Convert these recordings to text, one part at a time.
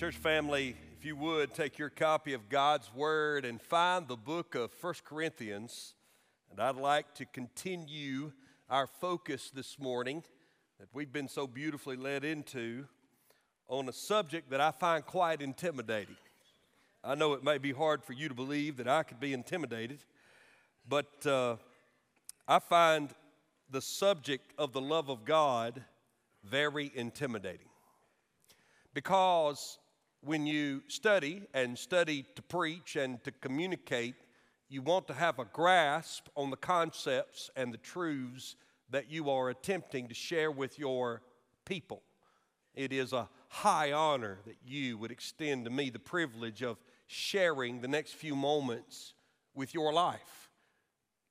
Church family, if you would take your copy of God's Word and find the book of First Corinthians, and I'd like to continue our focus this morning that we've been so beautifully led into on a subject that I find quite intimidating. I know it may be hard for you to believe that I could be intimidated, but uh, I find the subject of the love of God very intimidating because when you study and study to preach and to communicate, you want to have a grasp on the concepts and the truths that you are attempting to share with your people. It is a high honor that you would extend to me the privilege of sharing the next few moments with your life.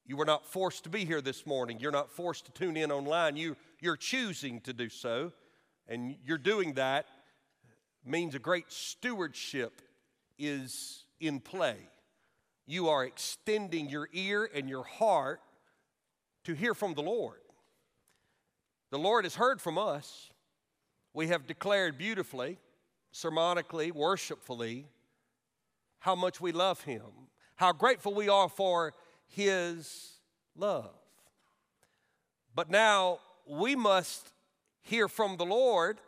You were not forced to be here this morning. You're not forced to tune in online. You, you're choosing to do so, and you're doing that means a great stewardship is in play. You are extending your ear and your heart to hear from the Lord. The Lord has heard from us. We have declared beautifully, sermonically, worshipfully, how much we love Him, how grateful we are for His love. But now we must hear from the Lord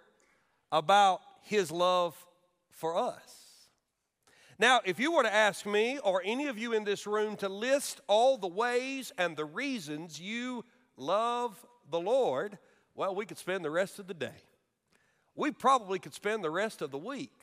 about his love for us. Now, if you were to ask me or any of you in this room to list all the ways and the reasons you love the Lord, well, we could spend the rest of the day. We probably could spend the rest of the week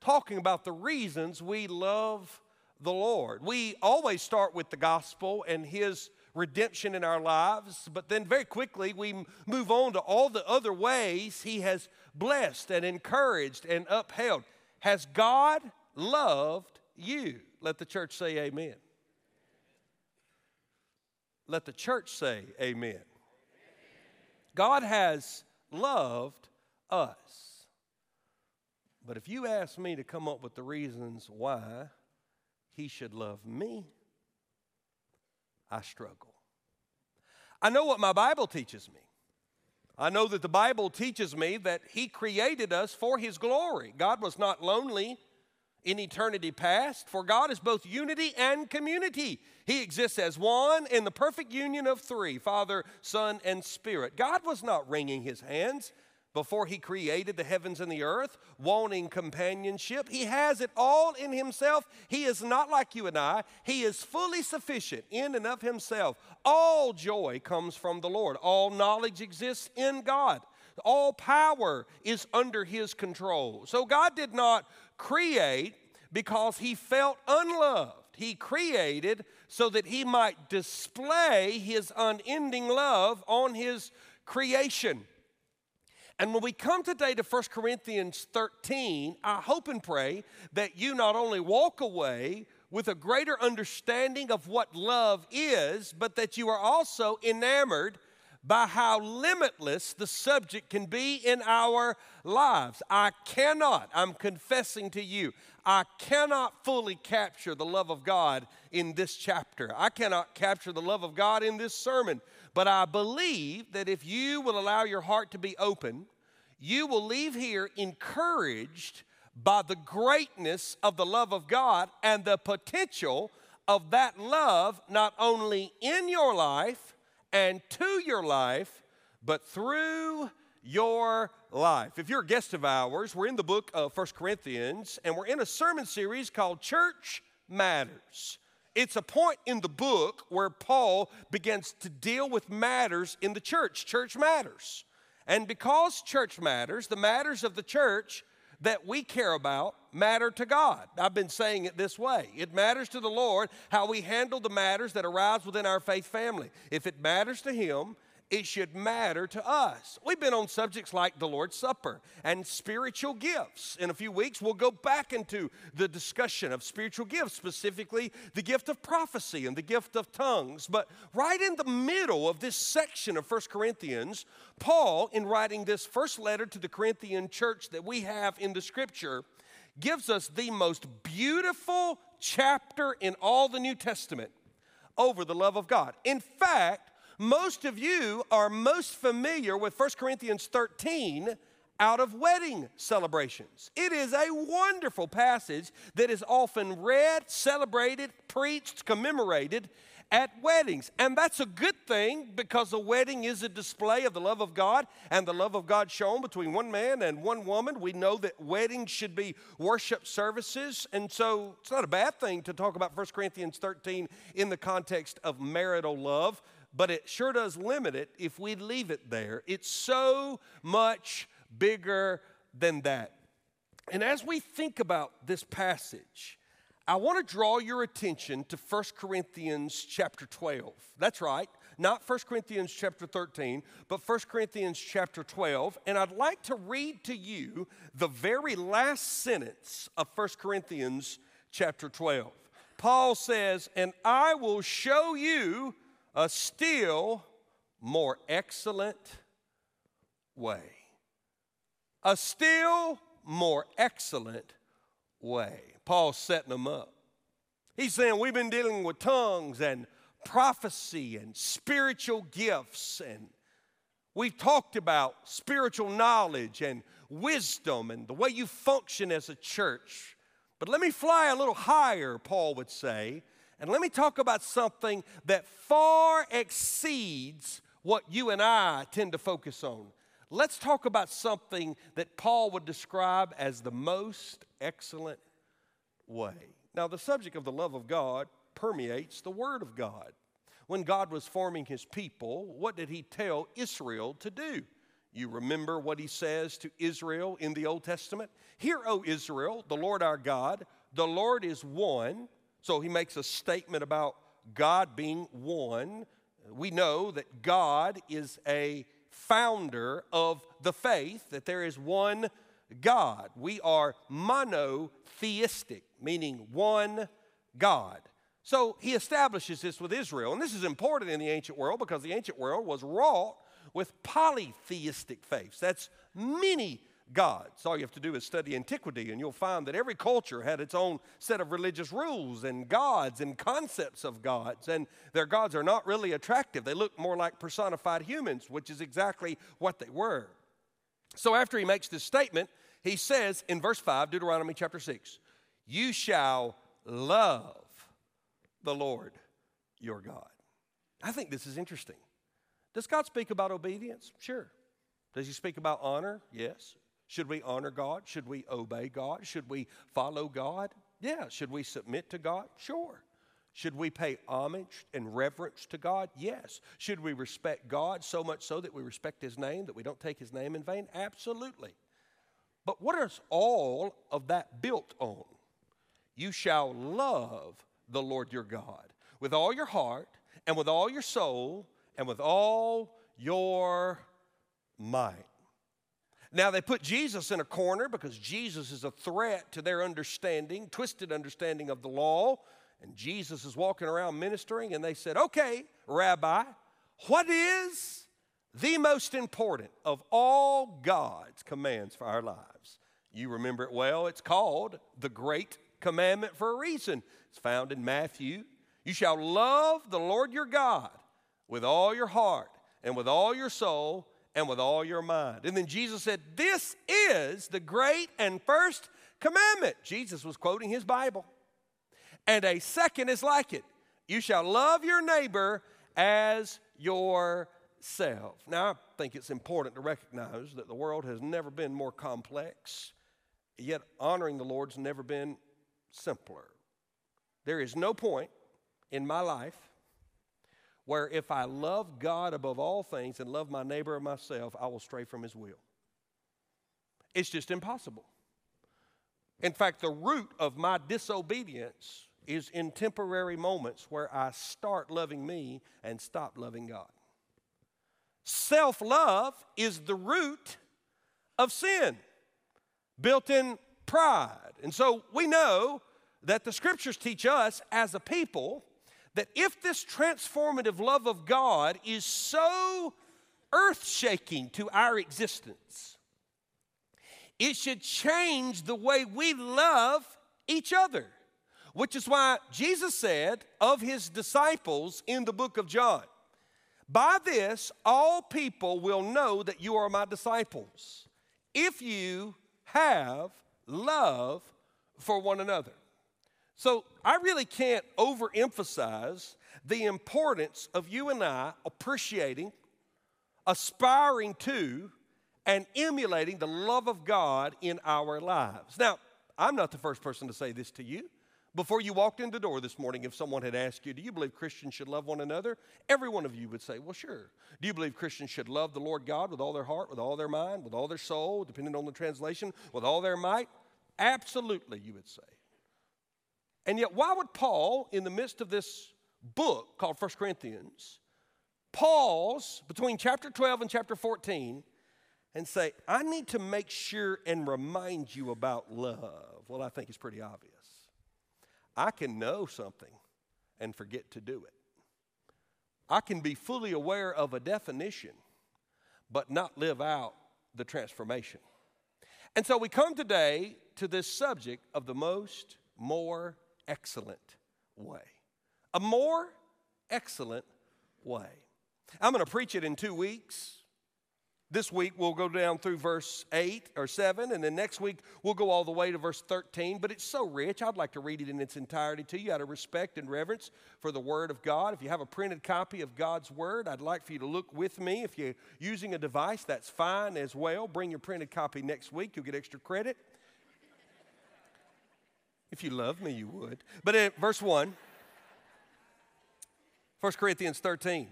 talking about the reasons we love the Lord. We always start with the gospel and His redemption in our lives, but then very quickly we move on to all the other ways He has blessed and encouraged and upheld. Has God loved you? Let the church say amen. Let the church say amen. God has loved us. But if you ask me to come up with the reasons why he should love me, I struggle. I know what my Bible teaches me. I know that the Bible teaches me that He created us for His glory. God was not lonely in eternity past, for God is both unity and community. He exists as one in the perfect union of three Father, Son, and Spirit. God was not wringing His hands before he created the heavens and the earth, wanting companionship. He has it all in himself. He is not like you and I. He is fully sufficient in and of himself. All joy comes from the Lord, all knowledge exists in God. All power is under his control. So God did not create because he felt unloved. He created so that he might display his unending love on his creation. And when we come today to 1 Corinthians 13, I hope and pray that you not only walk away with a greater understanding of what love is, but that you are also enamored by how limitless the subject can be in our lives. I cannot, I'm confessing to you, I cannot fully capture the love of God in this chapter. I cannot capture the love of God in this sermon. But I believe that if you will allow your heart to be open, you will leave here encouraged by the greatness of the love of God and the potential of that love not only in your life and to your life, but through your life. If you're a guest of ours, we're in the book of First Corinthians and we're in a sermon series called Church Matters. It's a point in the book where Paul begins to deal with matters in the church. Church matters. And because church matters, the matters of the church that we care about matter to God. I've been saying it this way it matters to the Lord how we handle the matters that arise within our faith family. If it matters to Him, it should matter to us. We've been on subjects like the Lord's Supper and spiritual gifts. In a few weeks, we'll go back into the discussion of spiritual gifts, specifically the gift of prophecy and the gift of tongues. But right in the middle of this section of First Corinthians, Paul, in writing this first letter to the Corinthian church that we have in the scripture, gives us the most beautiful chapter in all the New Testament over the love of God. In fact, most of you are most familiar with 1 Corinthians 13 out of wedding celebrations. It is a wonderful passage that is often read, celebrated, preached, commemorated at weddings. And that's a good thing because a wedding is a display of the love of God and the love of God shown between one man and one woman. We know that weddings should be worship services. And so it's not a bad thing to talk about 1 Corinthians 13 in the context of marital love, but it sure does limit it if we leave it there. It's so much bigger than that. And as we think about this passage, I want to draw your attention to 1 Corinthians chapter 12. That's right, not 1 Corinthians chapter 13, but 1 Corinthians chapter 12. And I'd like to read to you the very last sentence of 1 Corinthians chapter 12. Paul says, And I will show you a still more excellent way. A still more excellent way. Paul's setting them up. He's saying we've been dealing with tongues and prophecy and spiritual gifts, and we've talked about spiritual knowledge and wisdom and the way you function as a church. But let me fly a little higher, Paul would say, and let me talk about something that far exceeds what you and I tend to focus on. Let's talk about something that Paul would describe as the most excellent way. Now, the subject of the love of God permeates the Word of God. When God was forming His people, what did He tell Israel to do? You remember what He says to Israel in the Old Testament? Hear, O Israel, the Lord our God, the Lord is one. So He makes a statement about God being one. We know that God is a founder of the faith, that there is one God. We are monotheistic, meaning one God. So he establishes this with Israel. And this is important in the ancient world because the ancient world was wrought with polytheistic faiths. That's many gods. All you have to do is study antiquity, and you'll find that every culture had its own set of religious rules and gods and concepts of gods. And their gods are not really attractive, they look more like personified humans, which is exactly what they were. So after he makes this statement, he says in verse 5, Deuteronomy chapter 6, You shall love the Lord your God. I think this is interesting. Does God speak about obedience? Sure. Does he speak about honor? Yes. Should we honor God? Should we obey God? Should we follow God? Yeah. Should we submit to God? Sure. Should we pay homage and reverence to God? Yes. Should we respect God so much so that we respect His name, that we don't take His name in vain? Absolutely. But what is all of that built on? You shall love the Lord your God with all your heart and with all your soul and with all your might. Now, they put Jesus in a corner because Jesus is a threat to their understanding, twisted understanding of the law. And Jesus is walking around ministering, and they said, Okay, Rabbi, what is the most important of all God's commands for our lives? You remember it well. It's called the Great Commandment for a reason. It's found in Matthew. You shall love the Lord your God with all your heart, and with all your soul, and with all your mind. And then Jesus said, This is the great and first commandment. Jesus was quoting his Bible and a second is like it. You shall love your neighbor as yourself. Now, I think it's important to recognize that the world has never been more complex, yet honoring the Lord's never been simpler. There is no point in my life where if I love God above all things and love my neighbor and myself, I will stray from his will. It's just impossible. In fact, the root of my disobedience is in temporary moments where I start loving me and stop loving God. Self love is the root of sin, built in pride. And so we know that the scriptures teach us as a people that if this transformative love of God is so earth shaking to our existence, it should change the way we love each other which is why Jesus said of his disciples in the book of John, By this all people will know that you are my disciples, if you have love for one another. So I really can't overemphasize the importance of you and I appreciating, aspiring to, and emulating the love of God in our lives. Now, I'm not the first person to say this to you. Before you walked in the door this morning, if someone had asked you, Do you believe Christians should love one another? Every one of you would say, Well, sure. Do you believe Christians should love the Lord God with all their heart, with all their mind, with all their soul, depending on the translation, with all their might? Absolutely, you would say. And yet, why would Paul, in the midst of this book called 1 Corinthians, pause between chapter 12 and chapter 14 and say, I need to make sure and remind you about love? Well, I think it's pretty obvious. I can know something and forget to do it. I can be fully aware of a definition, but not live out the transformation. And so we come today to this subject of the most, more excellent way. A more excellent way. I'm going to preach it in two weeks. This week we'll go down through verse 8 or 7, and then next week we'll go all the way to verse 13. But it's so rich, I'd like to read it in its entirety to you out of respect and reverence for the Word of God. If you have a printed copy of God's Word, I'd like for you to look with me. If you're using a device, that's fine as well. Bring your printed copy next week, you'll get extra credit. If you love me, you would. But in verse 1, 1 Corinthians 13.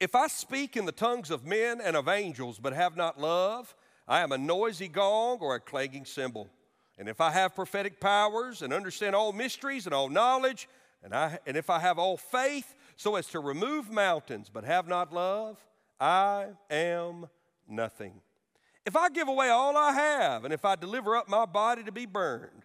If I speak in the tongues of men and of angels, but have not love, I am a noisy gong or a clanging cymbal. And if I have prophetic powers and understand all mysteries and all knowledge, and, I, and if I have all faith so as to remove mountains, but have not love, I am nothing. If I give away all I have, and if I deliver up my body to be burned,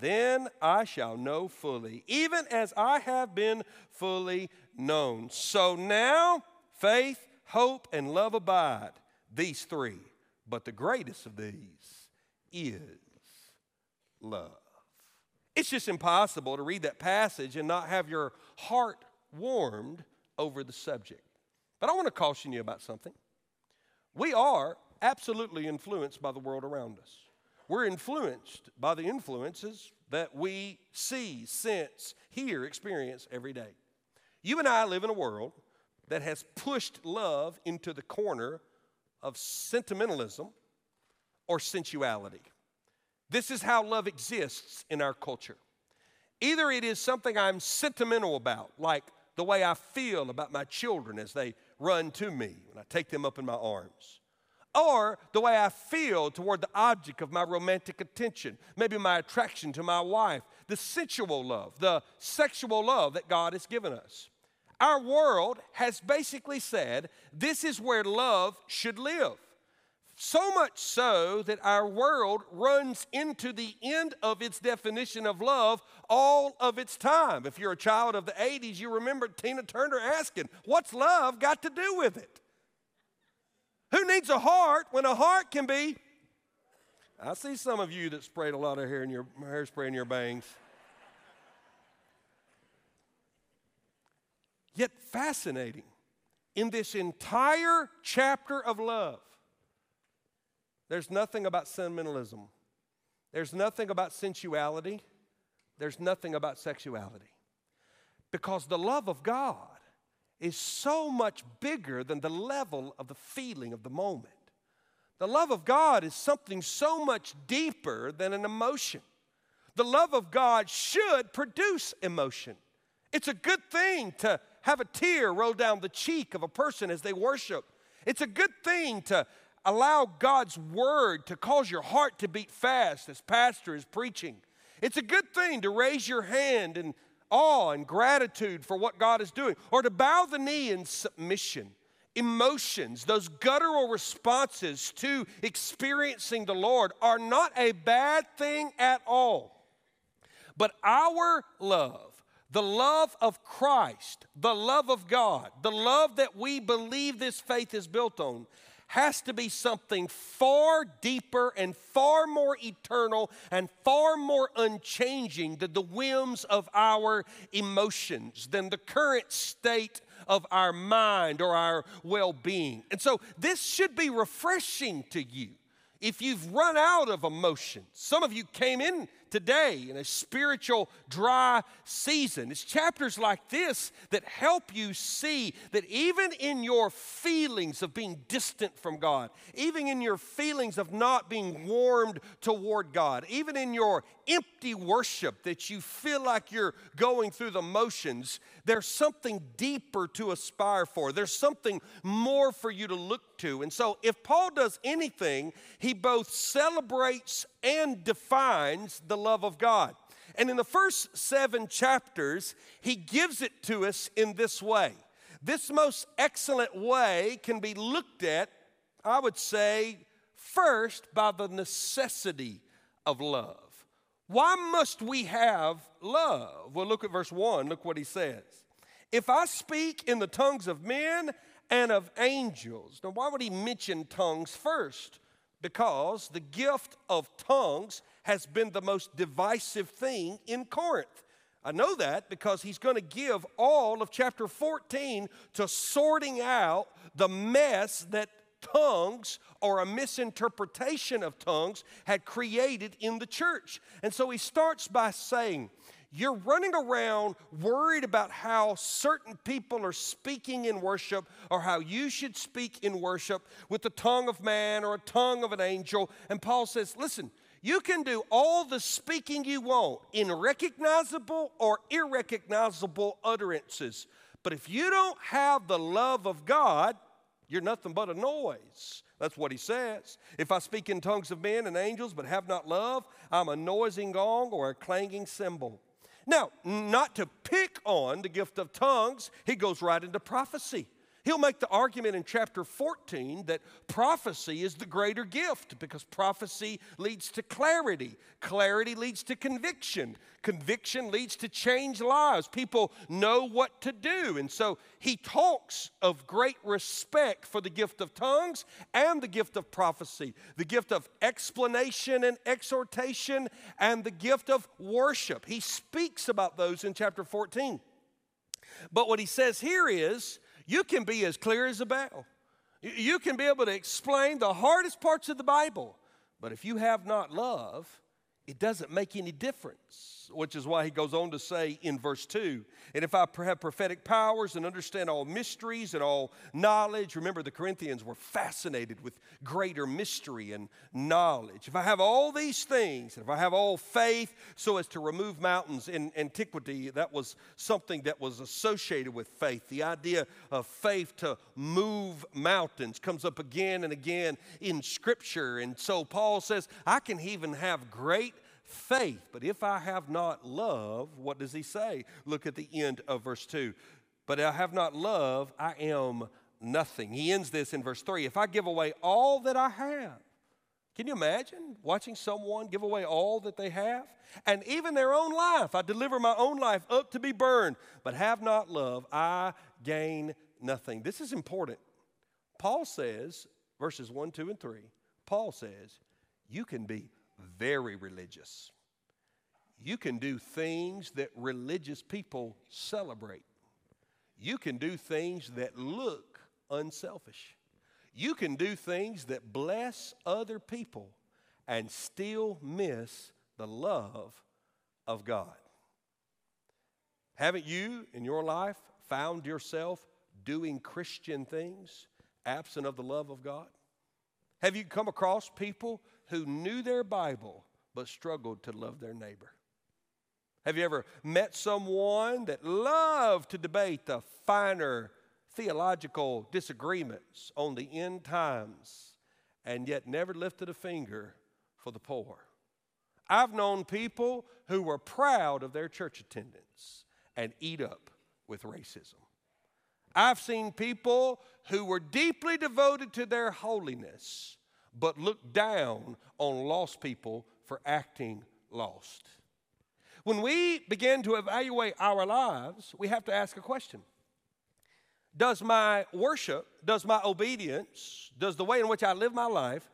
then I shall know fully, even as I have been fully known. So now faith, hope, and love abide, these three. But the greatest of these is love. It's just impossible to read that passage and not have your heart warmed over the subject. But I want to caution you about something. We are absolutely influenced by the world around us. We're influenced by the influences that we see, sense, hear, experience every day. You and I live in a world that has pushed love into the corner of sentimentalism or sensuality. This is how love exists in our culture. Either it is something I'm sentimental about, like the way I feel about my children as they run to me when I take them up in my arms, or the way I feel toward the object of my romantic attention, maybe my attraction to my wife, the sensual love, the sexual love that God has given us. Our world has basically said this is where love should live. So much so that our world runs into the end of its definition of love all of its time. If you're a child of the 80s, you remember Tina Turner asking, What's love got to do with it? Who needs a heart when a heart can be? I see some of you that sprayed a lot of hair in your hairspray in your bangs. Yet fascinating, in this entire chapter of love, there's nothing about sentimentalism. There's nothing about sensuality. There's nothing about sexuality. Because the love of God is so much bigger than the level of the feeling of the moment. The love of God is something so much deeper than an emotion. The love of God should produce emotion. It's a good thing to have a tear roll down the cheek of a person as they worship. It's a good thing to allow God's word to cause your heart to beat fast as pastor is preaching. It's a good thing to raise your hand in awe and gratitude for what God is doing or to bow the knee in submission. Emotions, those guttural responses to experiencing the Lord, are not a bad thing at all. But our love, the love of Christ, the love of God, the love that we believe this faith is built on, has to be something far deeper and far more eternal and far more unchanging than the whims of our emotions, than the current state of our mind or our well being. And so this should be refreshing to you if you've run out of emotions. Some of you came in today in a spiritual dry season. It's chapters like this that help you see that even in your feelings of being distant from God, even in your feelings of not being warmed toward God, even in your empty worship that you feel like you're going through the motions, there's something deeper to aspire for. There's something more for you to look to. And so, if Paul does anything, he both celebrates and defines the love of God. And in the first seven chapters, he gives it to us in this way. This most excellent way can be looked at, I would say, first by the necessity of love. Why must we have love? Well, look at verse 1. Look what he says. If I speak in the tongues of men and of angels. Now, why would he mention tongues first? Because the gift of tongues has been the most divisive thing in Corinth. I know that because he's going to give all of chapter 14 to sorting out the mess that tongues or a misinterpretation of tongues had created in the church. And so he starts by saying, you're running around worried about how certain people are speaking in worship or how you should speak in worship with the tongue of man or a tongue of an angel. And Paul says, listen, you can do all the speaking you want in recognizable or irrecognizable utterances. But if you don't have the love of God, you're nothing but a noise. That's what he says. If I speak in tongues of men and angels but have not love, I'm a noising gong or a clanging cymbal. Now, not to pick on the gift of tongues, he goes right into prophecy. He'll make the argument in chapter 14 that prophecy is the greater gift because prophecy leads to clarity. Clarity leads to conviction. Conviction leads to change lives. People know what to do. And so he talks of great respect for the gift of tongues and the gift of prophecy, the gift of explanation and exhortation, and the gift of worship. He speaks about those in chapter 14. But what he says here is, you can be as clear as a bell. You can be able to explain the hardest parts of the Bible. But if you have not love, it doesn't make any difference, which is why he goes on to say in verse 2 And if I have prophetic powers and understand all mysteries and all knowledge, remember the Corinthians were fascinated with greater mystery and knowledge. If I have all these things, and if I have all faith so as to remove mountains in antiquity, that was something that was associated with faith. The idea of faith to move mountains comes up again and again in Scripture. And so Paul says, I can even have great faith. But if I have not love, what does he say? Look at the end of verse 2. But I have not love, I am nothing. He ends this in verse 3. If I give away all that I have, can you imagine watching someone give away all that they have? And even their own life. I deliver my own life up to be burned, but have not love, I gain nothing. This is important. Paul says, verses 1, 2, and 3, Paul says, you can be very religious. You can do things that religious people celebrate. You can do things that look unselfish. You can do things that bless other people and still miss the love of God. Haven't you in your life found yourself doing Christian things absent of the love of God? Have you come across people who knew their Bible but struggled to love their neighbor? Have you ever met someone that loved to debate the finer theological disagreements on the end times and yet never lifted a finger for the poor? I've known people who were proud of their church attendance and eat up with racism. I've seen people who were deeply devoted to their holiness but look down on lost people for acting lost. When we begin to evaluate our lives, we have to ask a question Does my worship, does my obedience, does the way in which I live my life,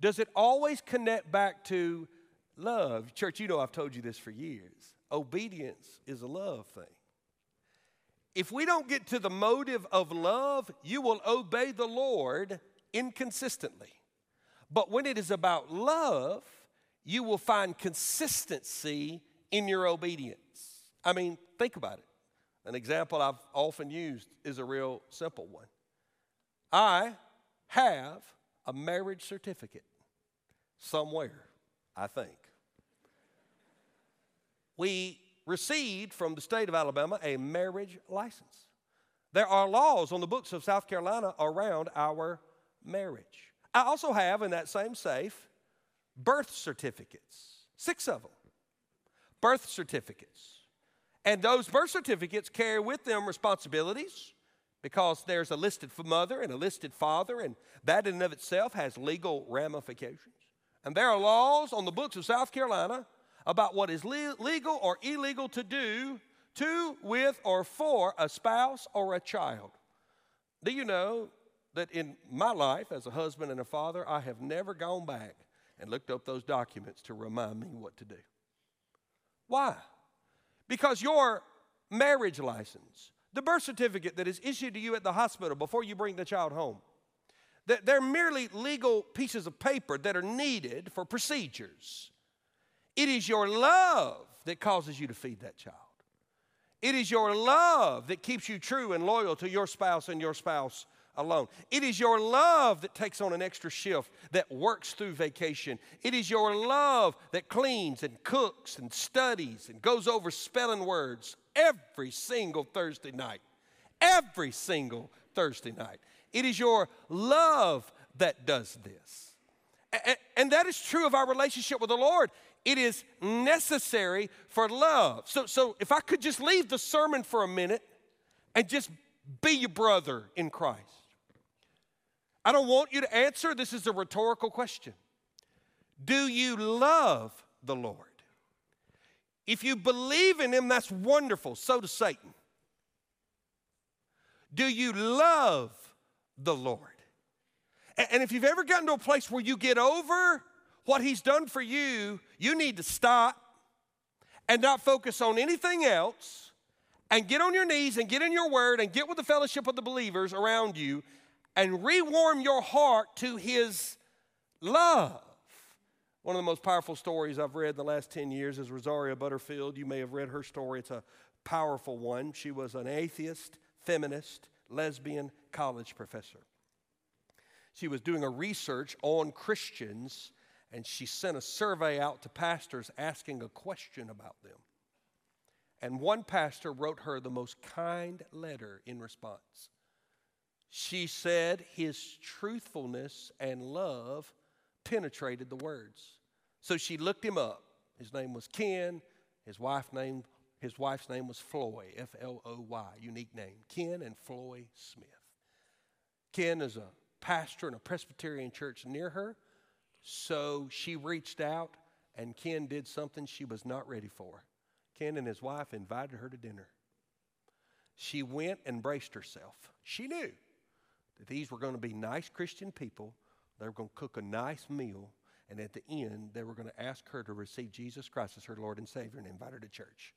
does it always connect back to love? Church, you know I've told you this for years. Obedience is a love thing. If we don't get to the motive of love, you will obey the Lord inconsistently. But when it is about love, you will find consistency in your obedience. I mean, think about it. An example I've often used is a real simple one. I have a marriage certificate somewhere, I think. We received from the state of Alabama a marriage license. There are laws on the books of South Carolina around our marriage. I also have in that same safe birth certificates, six of them. Birth certificates. And those birth certificates carry with them responsibilities because there's a listed mother and a listed father, and that in and of itself has legal ramifications. And there are laws on the books of South Carolina about what is le- legal or illegal to do to, with, or for a spouse or a child. Do you know that in my life as a husband and a father, I have never gone back and looked up those documents to remind me what to do? Why? Because your marriage license, the birth certificate that is issued to you at the hospital before you bring the child home, they're merely legal pieces of paper that are needed for procedures. It is your love that causes you to feed that child. It is your love that keeps you true and loyal to your spouse and your spouse alone. It is your love that takes on an extra shift that works through vacation. It is your love that cleans and cooks and studies and goes over spelling words every single Thursday night. Every single Thursday night. It is your love that does this. And that is true of our relationship with the Lord. It is necessary for love. So, so if I could just leave the sermon for a minute and just be your brother in Christ. I don't want you to answer. This is a rhetorical question. Do you love the Lord? If you believe in Him, that's wonderful. So does Satan. Do you love the Lord? And if you've ever gotten to a place where you get over what He's done for you, you need to stop and not focus on anything else and get on your knees and get in your word and get with the fellowship of the believers around you and rewarm your heart to His love. One of the most powerful stories I've read in the last 10 years is Rosaria Butterfield. You may have read her story, it's a powerful one. She was an atheist, feminist, lesbian college professor. She was doing a research on Christians and she sent a survey out to pastors asking a question about them. And one pastor wrote her the most kind letter in response. She said his truthfulness and love penetrated the words. So she looked him up. His name was Ken. His wife named his wife's name was Floy, F L O Y, unique name. Ken and Floy Smith. Ken is a pastor in a Presbyterian church near her. So she reached out, and Ken did something she was not ready for. Ken and his wife invited her to dinner. She went and braced herself. She knew that these were going to be nice Christian people. They were going to cook a nice meal, and at the end, they were going to ask her to receive Jesus Christ as her Lord and Savior and invite her to church.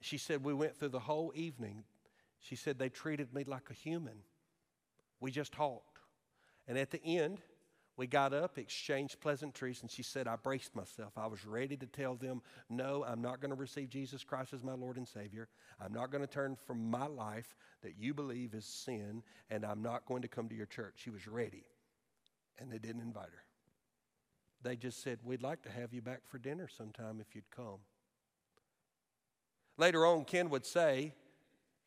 She said, We went through the whole evening. She said, They treated me like a human. We just talked. And at the end, we got up, exchanged pleasantries, and she said, I braced myself. I was ready to tell them, No, I'm not going to receive Jesus Christ as my Lord and Savior. I'm not going to turn from my life that you believe is sin, and I'm not going to come to your church. She was ready, and they didn't invite her. They just said, We'd like to have you back for dinner sometime if you'd come. Later on, Ken would say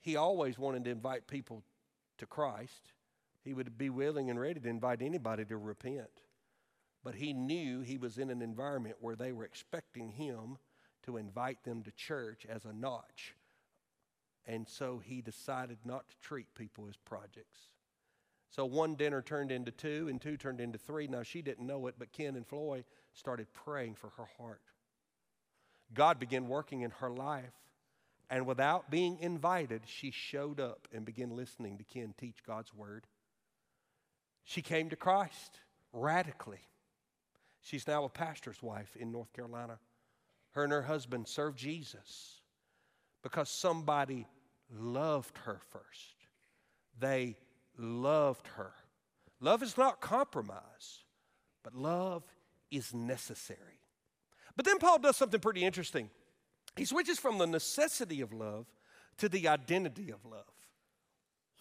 he always wanted to invite people to Christ. He would be willing and ready to invite anybody to repent. But he knew he was in an environment where they were expecting him to invite them to church as a notch. And so he decided not to treat people as projects. So one dinner turned into two, and two turned into three. Now she didn't know it, but Ken and Floy started praying for her heart. God began working in her life. And without being invited, she showed up and began listening to Ken teach God's word. She came to Christ radically. She's now a pastor's wife in North Carolina. Her and her husband served Jesus because somebody loved her first. They loved her. Love is not compromise, but love is necessary. But then Paul does something pretty interesting. He switches from the necessity of love to the identity of love.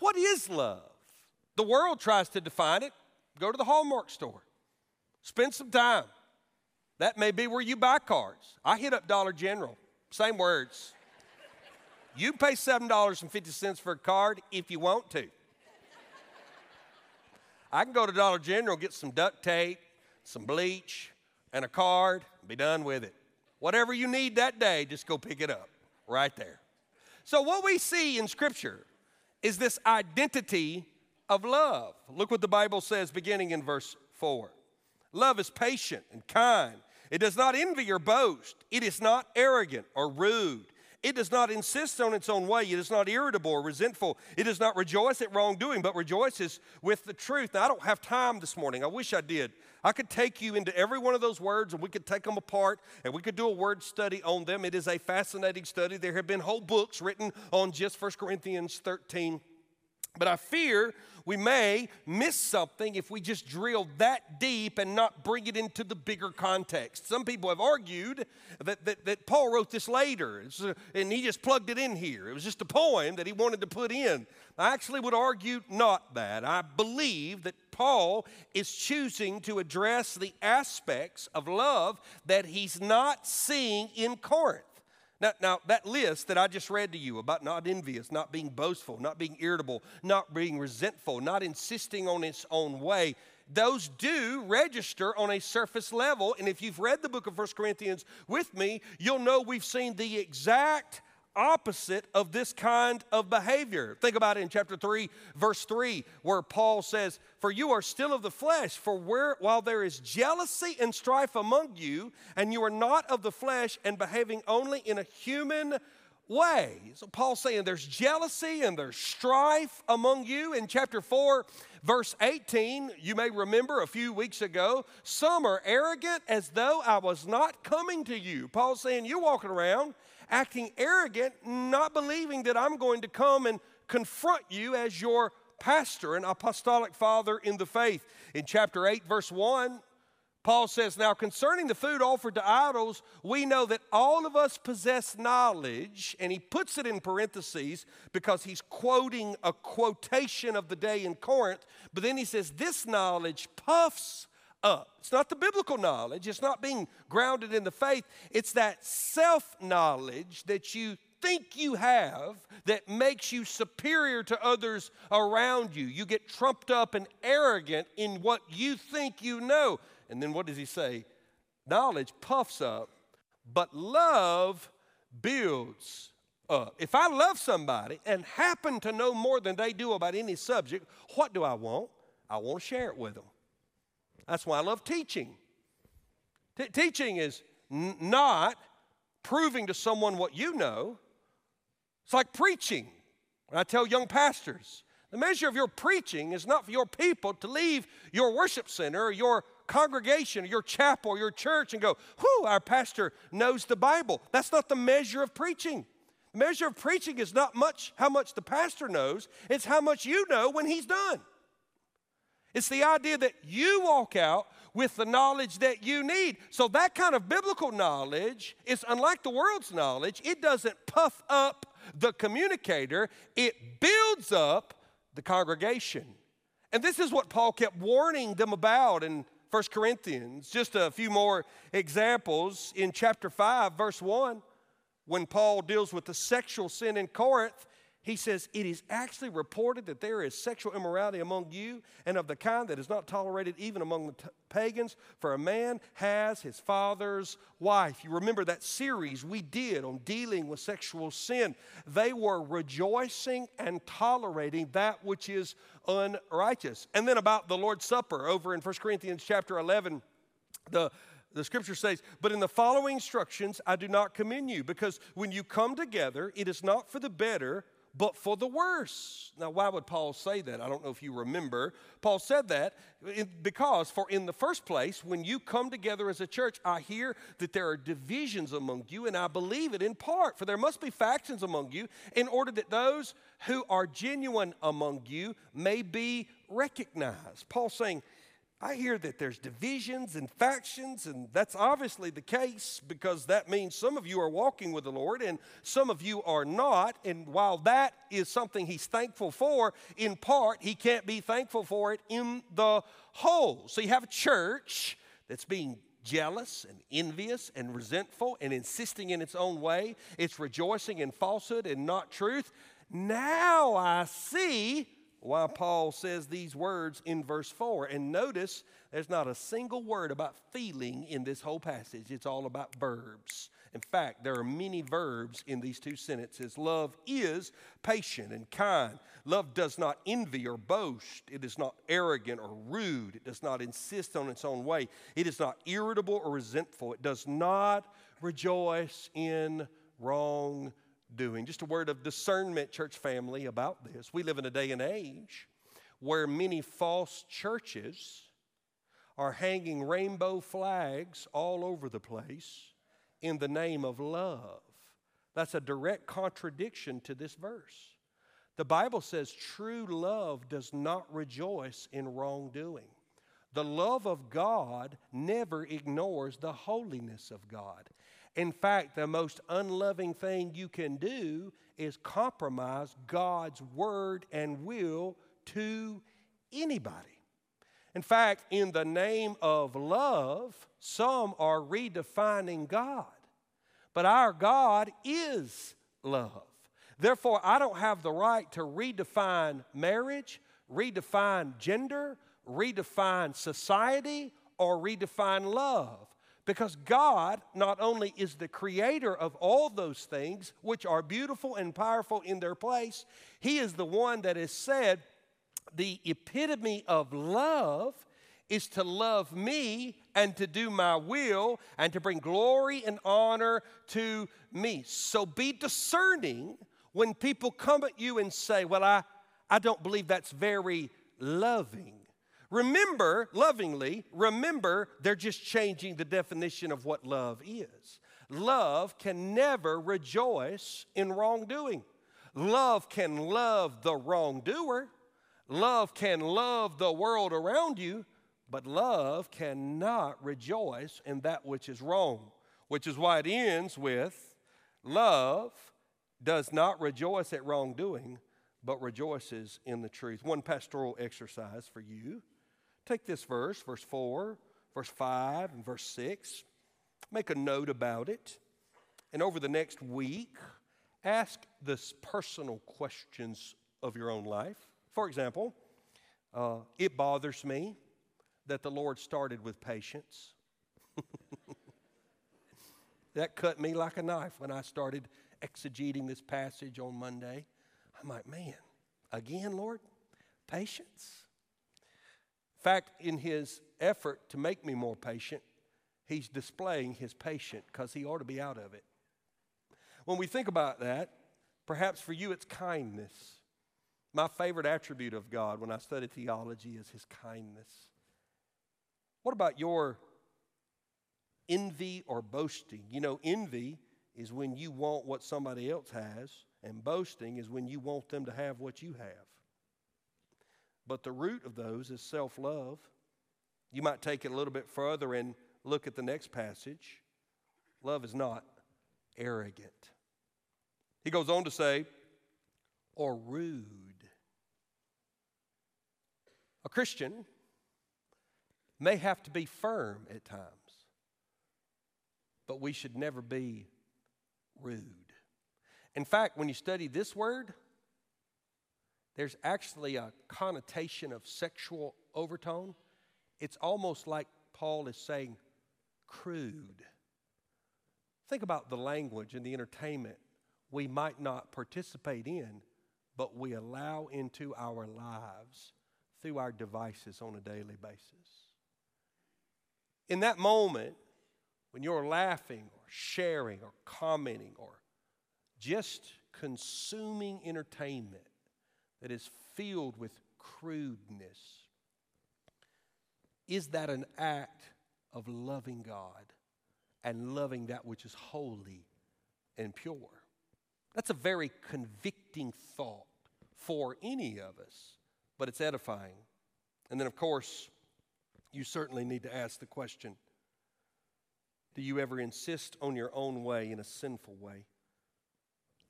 What is love? The world tries to define it. Go to the Hallmark store, spend some time. That may be where you buy cards. I hit up Dollar General, same words. You pay $7.50 for a card if you want to. I can go to Dollar General, get some duct tape, some bleach, and a card, and be done with it. Whatever you need that day, just go pick it up right there. So, what we see in Scripture is this identity of love. Look what the Bible says beginning in verse 4. Love is patient and kind. It does not envy or boast. It is not arrogant or rude. It does not insist on its own way. It is not irritable or resentful. It does not rejoice at wrongdoing, but rejoices with the truth. Now, I don't have time this morning. I wish I did. I could take you into every one of those words and we could take them apart and we could do a word study on them. It is a fascinating study. There have been whole books written on just 1 Corinthians 13. But I fear we may miss something if we just drill that deep and not bring it into the bigger context. Some people have argued that, that, that Paul wrote this later and he just plugged it in here. It was just a poem that he wanted to put in. I actually would argue not that. I believe that Paul is choosing to address the aspects of love that he's not seeing in Corinth. Now, now, that list that I just read to you about not envious, not being boastful, not being irritable, not being resentful, not insisting on its own way, those do register on a surface level. And if you've read the book of First Corinthians with me, you'll know we've seen the exact opposite of this kind of behavior. Think about it in chapter 3, verse 3, where Paul says, For you are still of the flesh, for where, while there is jealousy and strife among you, and you are not of the flesh and behaving only in a human way. So Paul's saying there's jealousy and there's strife among you. In chapter 4, verse 18, you may remember a few weeks ago, some are arrogant as though I was not coming to you. Paul's saying you're walking around acting arrogant, not believing that I'm going to come and confront you as your pastor and apostolic father in the faith. In chapter 8, verse 1, Paul says, Now concerning the food offered to idols, we know that all of us possess knowledge, and he puts it in parentheses because he's quoting a quotation of the day in Corinth. But then he says, This knowledge puffs up. It's not the biblical knowledge, it's not being grounded in the faith. It's that self knowledge that you think you have that makes you superior to others around you. You get trumped up and arrogant in what you think you know. And then what does he say? Knowledge puffs up, but love builds up. If I love somebody and happen to know more than they do about any subject, what do I want? I want to share it with them. That's why I love teaching. T- teaching is n- not proving to someone what you know, it's like preaching. When I tell young pastors, the measure of your preaching is not for your people to leave your worship center or your congregation or your chapel or your church and go, whew, our pastor knows the Bible. That's not the measure of preaching. The measure of preaching is not much how much the pastor knows, it's how much you know when he's done. It's the idea that you walk out with the knowledge that you need. So, that kind of biblical knowledge is unlike the world's knowledge. It doesn't puff up the communicator, it builds up the congregation. And this is what Paul kept warning them about in 1 Corinthians. Just a few more examples in chapter 5, verse 1. when Paul deals with the sexual sin in Corinth, he says, It is actually reported that there is sexual immorality among you, and of the kind that is not tolerated even among the t- pagans, for a man has his father's wife. You remember that series we did on dealing with sexual sin. They were rejoicing and tolerating that which is unrighteous. And then about the Lord's Supper over in 1 Corinthians chapter 11, the the scripture says, But in the following instructions I do not commend you, because when you come together, it is not for the better, but for the worse. Now, why would Paul say that? I don't know if you remember. Paul said that because, for in the first place, when you come together as a church, I hear that there are divisions among you, and I believe it in part, for there must be factions among you, in order that those who are genuine among you may be recognized. Paul saying, I hear that there's divisions and factions, and that's obviously the case because that means some of you are walking with the Lord and some of you are not. And while that is something he's thankful for, in part, he can't be thankful for it in the whole. So you have a church that's being jealous and envious and resentful and insisting in its own way, it's rejoicing in falsehood and not truth. Now I see why Paul says these words in verse 4. And notice there's not a single word about feeling in this whole passage, it's all about verbs. In fact, there are many verbs in these two sentences. Love is patient and kind. Love does not envy or boast. It is not arrogant or rude. It does not insist on its own way. It is not irritable or resentful. It does not rejoice in wrong doing. Just a word of discernment, church family, about this. We live in a day and age where many false churches are hanging rainbow flags all over the place in the name of love. That's a direct contradiction to this verse. The Bible says true love does not rejoice in wrongdoing. The love of God never ignores the holiness of God. In fact, the most unloving thing you can do is compromise God's word and will to anybody. In fact, in the name of love, some are redefining God. But our God is love. Therefore, I don't have the right to redefine marriage, redefine gender, redefine society, or redefine love. Because God not only is the creator of all those things, which are beautiful and powerful in their place, He is the one that has said the epitome of love is to love me and to do my will and to bring glory and honor to me. So be discerning when people come at you and say, Well, I, I don't believe that's very loving. Remember, lovingly, remember, they're just changing the definition of what love is. Love can never rejoice in wrongdoing. Love can love the wrongdoer. Love can love the world around you, but love cannot rejoice in that which is wrong, which is why it ends with love does not rejoice at wrongdoing, but rejoices in the truth. One pastoral exercise for you Take this verse, verse 4, verse 5, and verse 6. Make a note about it. And over the next week, ask the personal questions of your own life. For example, uh, it bothers me that the Lord started with patience. that cut me like a knife when I started exegeting this passage on Monday. I'm like, man, again, Lord? Patience? Fact, in his effort to make me more patient, he's displaying his patience because he ought to be out of it. When we think about that, perhaps for you it's kindness. My favorite attribute of God when I study theology is his kindness. What about your envy or boasting? You know, envy is when you want what somebody else has, and boasting is when you want them to have what you have. But the root of those is self love. You might take it a little bit further and look at the next passage. Love is not arrogant. He goes on to say, or rude. A Christian may have to be firm at times, but we should never be rude. In fact, when you study this word, there's actually a connotation of sexual overtone. It's almost like Paul is saying crude. Think about the language and the entertainment we might not participate in, but we allow into our lives through our devices on a daily basis. In that moment, when you're laughing or sharing or commenting or just consuming entertainment that is filled with crudeness, is that an act of loving God and loving that which is holy and pure? That's a very convicting thought for any of us, but it's edifying. And then, of course, you certainly need to ask the question do you ever insist on your own way in a sinful way,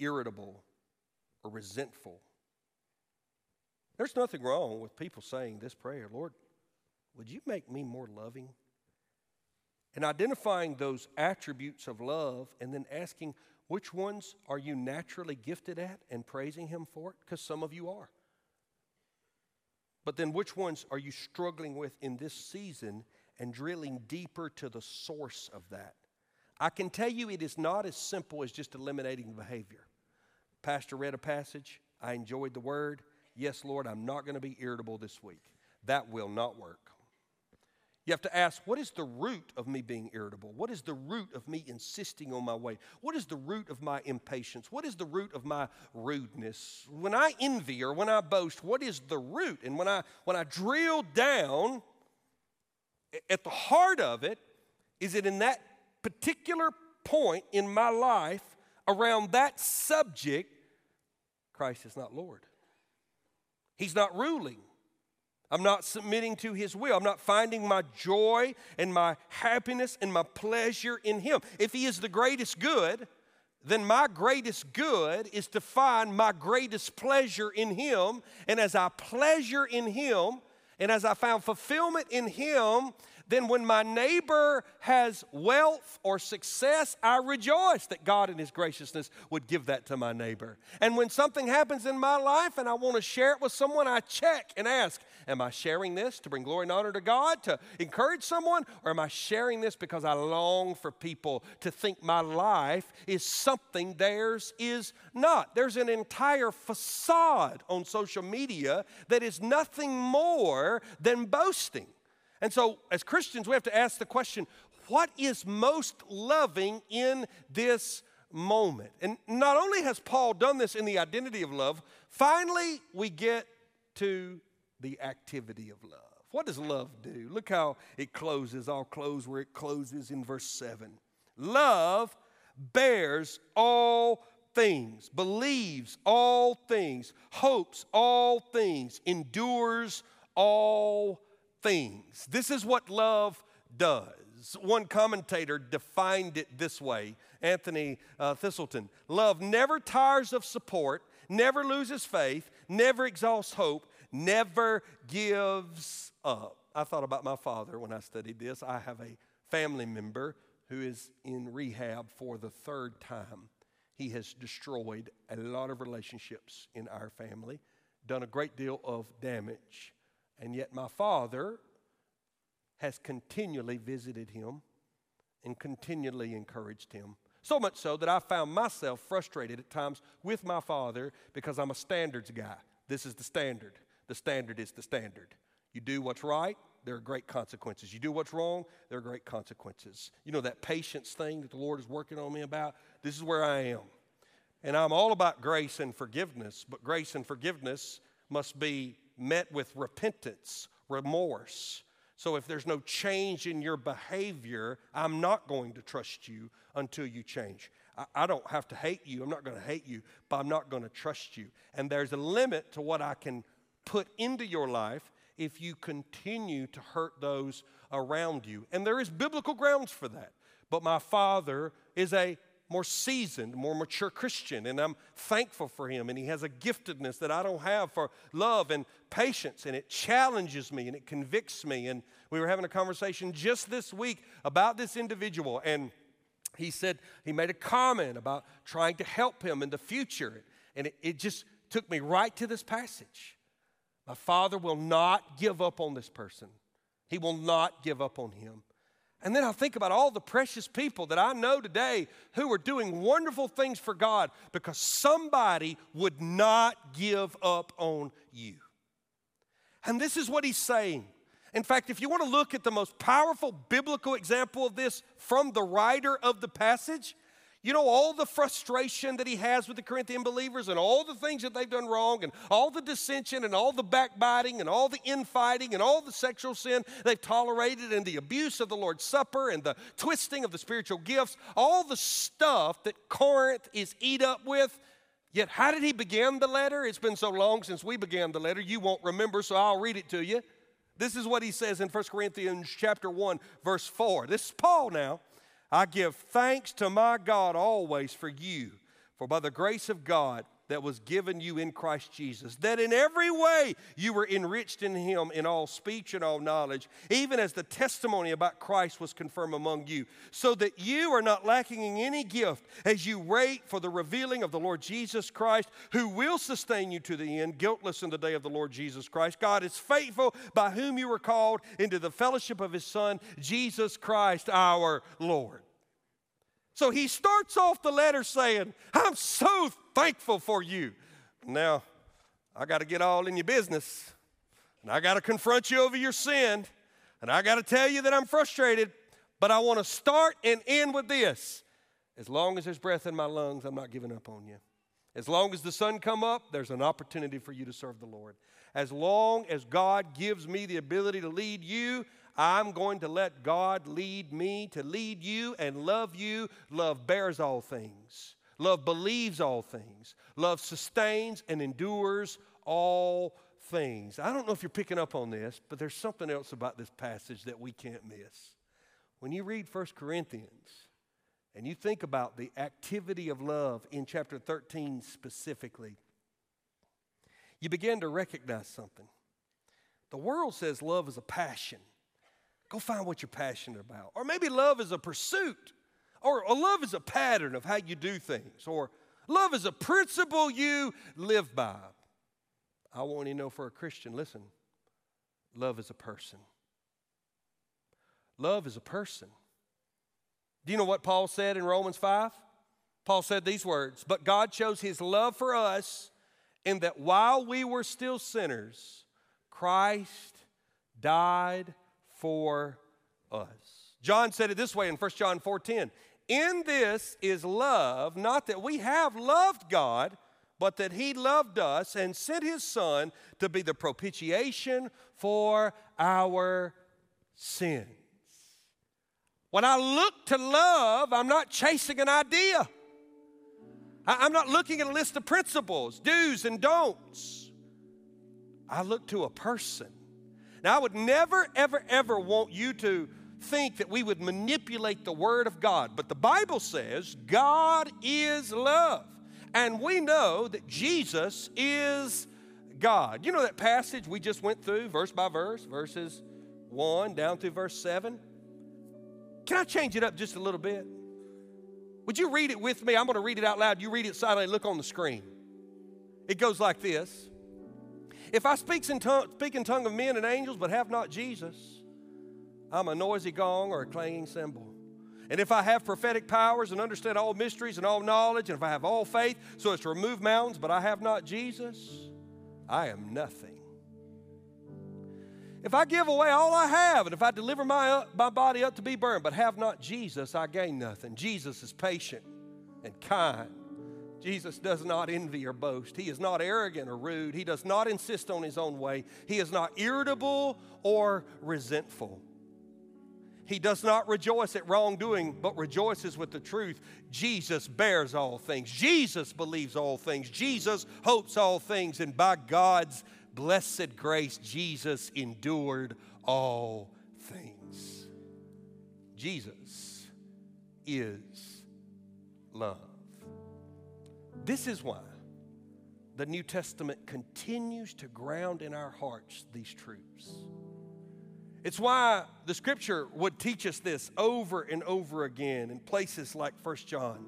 irritable or resentful? There's nothing wrong with people saying this prayer Lord, would you make me more loving? And identifying those attributes of love and then asking, which ones are you naturally gifted at and praising Him for it? Because some of you are. But then which ones are you struggling with in this season and drilling deeper to the source of that. I can tell you it is not as simple as just eliminating behavior. Pastor read a passage. I enjoyed the word. Yes, Lord, I'm not going to be irritable this week. That will not work. You have to ask, what is the root of me being irritable? What is the root of me insisting on my way? What is the root of my impatience? What is the root of my rudeness? When I envy or when I boast, what is the root? And when I when I drill down, at the heart of it is it in that particular point in my life around that subject, Christ is not Lord. He's not ruling. I'm not submitting to His will. I'm not finding my joy and my happiness and my pleasure in Him. If He is the greatest good, then my greatest good is to find my greatest pleasure in Him. And as I pleasure in Him, and as I found fulfillment in Him, then when my neighbor has wealth or success, I rejoice that God in His graciousness would give that to my neighbor. And when something happens in my life and I want to share it with someone, I check and ask, Am I sharing this to bring glory and honor to God, to encourage someone, or am I sharing this because I long for people to think my life is something theirs is not? There's an entire facade on social media that is nothing more than boasting. And so, as Christians, we have to ask the question what is most loving in this moment? And not only has Paul done this in the identity of love, finally we get to the activity of love. What does love do? Look how it closes. I'll close where it closes in verse 7. Love bears all things, believes all things, hopes all things, endures all things. This is what love does. One commentator defined it this way Anthony uh, Thiselton Love never tires of support, never loses faith, never exhausts hope, never gives up. I thought about my father when I studied this. I have a family member who is in rehab for the third time. He has destroyed a lot of relationships in our family, done a great deal of damage. And yet, my father has continually visited him and continually encouraged him. So much so that I found myself frustrated at times with my father because I'm a standards guy. This is the standard. The standard is the standard. You do what's right, there are great consequences. You do what's wrong, there are great consequences. You know that patience thing that the Lord is working on me about? This is where I am. And I'm all about grace and forgiveness, but grace and forgiveness must be met with repentance, remorse. So if there's no change in your behavior, I'm not going to trust you until you change. I, I don't have to hate you. I'm not going to hate you, but I'm not going to trust you. And there's a limit to what I can put into your life if you continue to hurt those around you. And there is biblical grounds for that. But my father is a more seasoned, more mature Christian, and I'm thankful for him. And he has a giftedness that I don't have for love and patience, and it challenges me and it convicts me. And we were having a conversation just this week about this individual, and he said, he made a comment about trying to help him in the future. And it, it just took me right to this passage. My father will not give up on this person, he will not give up on him. And then I think about all the precious people that I know today who are doing wonderful things for God because somebody would not give up on you. And this is what he's saying. In fact, if you want to look at the most powerful biblical example of this from the writer of the passage, you know, all the frustration that he has with the Corinthian believers and all the things that they've done wrong and all the dissension and all the backbiting and all the infighting and all the sexual sin they've tolerated and the abuse of the Lord's Supper and the twisting of the spiritual gifts, all the stuff that Corinth is eat up with. Yet, how did he begin the letter? It's been so long since we began the letter, you won't remember, so I'll read it to you. This is what he says in 1 Corinthians chapter 1, verse 4. This is Paul now. I give thanks to my God always for you, for by the grace of God, that was given you in Christ Jesus, that in every way you were enriched in him in all speech and all knowledge, even as the testimony about Christ was confirmed among you, so that you are not lacking in any gift as you wait for the revealing of the Lord Jesus Christ, who will sustain you to the end, guiltless in the day of the Lord Jesus Christ. God is faithful, by whom you were called into the fellowship of his Son, Jesus Christ our Lord. So he starts off the letter saying, I'm so thankful for you. Now, I got to get all in your business, and I got to confront you over your sin, and I got to tell you that I'm frustrated, but I want to start and end with this. As long as there's breath in my lungs, I'm not giving up on you. As long as the sun come up, there's an opportunity for you to serve the Lord. As long as God gives me the ability to lead you, I'm going to let God lead me to lead you and love you. Love bears all things, love believes all things, love sustains and endures all things. I don't know if you're picking up on this, but there's something else about this passage that we can't miss. When you read 1 Corinthians, and you think about the activity of love in chapter 13 specifically, you begin to recognize something. The world says love is a passion. Go find what you're passionate about. Or maybe love is a pursuit, or, love is a pattern of how you do things, or love is a principle you live by. I want you to know for a Christian, listen, love is a person. Love is a person. Do you know what Paul said in Romans 5? Paul said these words But God shows his love for us in that while we were still sinners, Christ died for us. John said it this way in 1 John 4:10. In this is love, not that we have loved God, but that he loved us and sent his son to be the propitiation for our sins. When I look to love, I'm not chasing an idea. I'm not looking at a list of principles, do's and don'ts. I look to a person now, I would never, ever, ever want you to think that we would manipulate the Word of God, but the Bible says God is love. And we know that Jesus is God. You know that passage we just went through, verse by verse, verses 1 down through verse 7? Can I change it up just a little bit? Would you read it with me? I'm going to read it out loud. You read it silently. Look on the screen. It goes like this if I speak in, tongue, speak in tongue of men and angels but have not Jesus, I'm a noisy gong or a clanging cymbal. And if I have prophetic powers and understand all mysteries and all knowledge, and if I have all faith so as to remove mountains, but I have not Jesus, I am nothing. If I give away all I have, and if I deliver my, uh, my body up to be burned, but have not Jesus, I gain nothing. Jesus is patient and kind Jesus does not envy or boast. He is not arrogant or rude. He does not insist on his own way. He is not irritable or resentful. He does not rejoice at wrongdoing, but rejoices with the truth. Jesus bears all things. Jesus believes all things. Jesus hopes all things. And by God's blessed grace, Jesus endured all things. Jesus is love. This is why the New Testament continues to ground in our hearts these truths. It's why the scripture would teach us this over and over again in places like 1 John.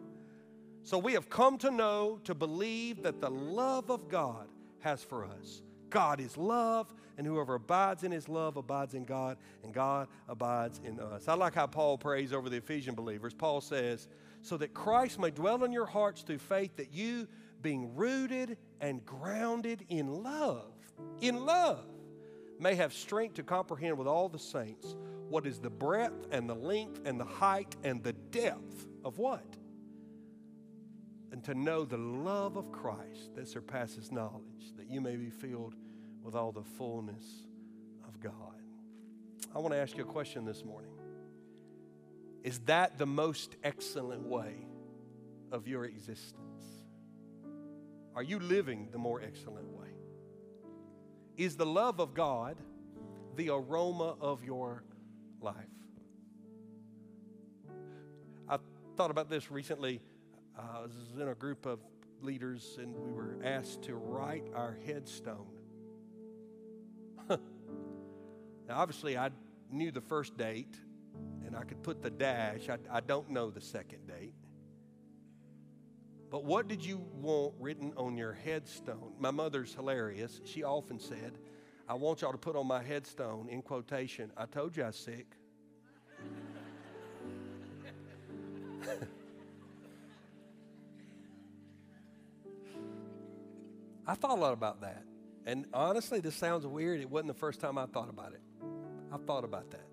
So we have come to know, to believe that the love of God has for us. God is love, and whoever abides in his love abides in God, and God abides in us. I like how Paul prays over the Ephesian believers. Paul says, So that Christ may dwell in your hearts through faith, that you, being rooted and grounded in love, in love, may have strength to comprehend with all the saints what is the breadth and the length and the height and the depth of what? And to know the love of Christ that surpasses knowledge, that you may be filled with all the fullness of God. I want to ask you a question this morning. Is that the most excellent way of your existence? Are you living the more excellent way? Is the love of God the aroma of your life? I thought about this recently. Uh, I was in a group of leaders, and we were asked to write our headstone. now, obviously, I knew the first date, and I could put the dash. I, I don't know the second date. But what did you want written on your headstone? My mother's hilarious. She often said, I want y'all to put on my headstone, in quotation, I told you I was sick. I thought a lot about that. And honestly, this sounds weird. It wasn't the first time I thought about it. I thought about that.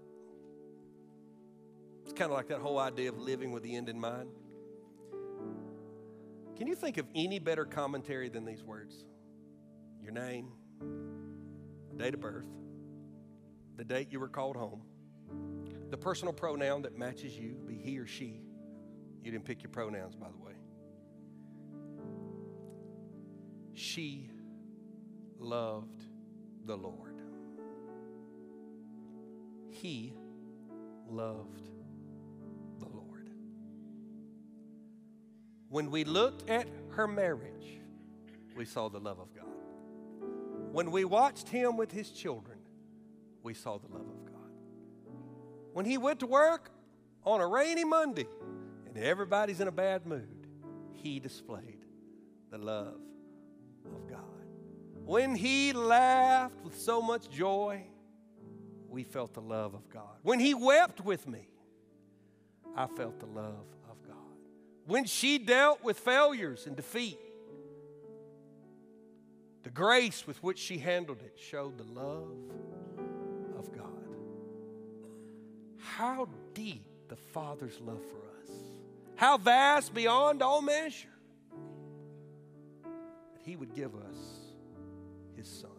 It's kind of like that whole idea of living with the end in mind. Can you think of any better commentary than these words? Your name, date of birth, the date you were called home, the personal pronoun that matches you, be he or she. You didn't pick your pronouns, by the way. She loved the Lord. He loved When we looked at her marriage, we saw the love of God. When we watched him with his children, we saw the love of God. When he went to work on a rainy Monday and everybody's in a bad mood, he displayed the love of God. When he laughed with so much joy, we felt the love of God. When he wept with me, I felt the love when she dealt with failures and defeat, the grace with which she handled it showed the love of God. How deep the Father's love for us, how vast beyond all measure that He would give us His Son.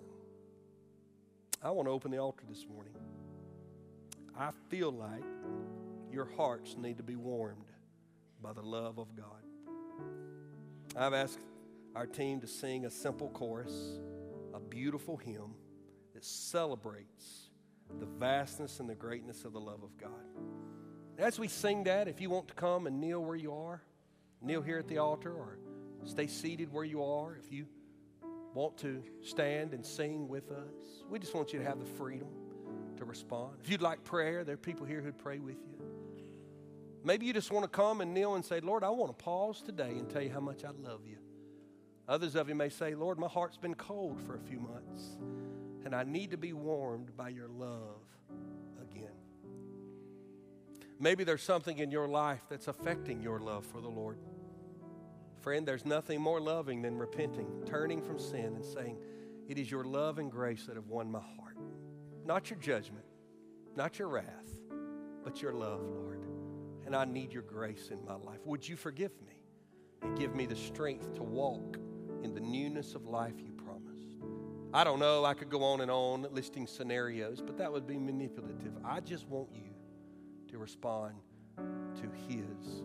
I want to open the altar this morning. I feel like your hearts need to be warmed by the love of God. I've asked our team to sing a simple chorus, a beautiful hymn that celebrates the vastness and the greatness of the love of God. As we sing that, if you want to come and kneel where you are, kneel here at the altar or stay seated where you are, if you want to stand and sing with us, we just want you to have the freedom to respond. If you'd like prayer, there are people here who'd pray with you. Maybe you just want to come and kneel and say, Lord, I want to pause today and tell you how much I love you. Others of you may say, Lord, my heart's been cold for a few months, and I need to be warmed by your love again. Maybe there's something in your life that's affecting your love for the Lord. Friend, there's nothing more loving than repenting, turning from sin, and saying, It is your love and grace that have won my heart. Not your judgment, not your wrath, but your love, Lord and I need your grace in my life. Would you forgive me and give me the strength to walk in the newness of life you promised? I don't know, I could go on and on listing scenarios, but that would be manipulative. I just want you to respond to His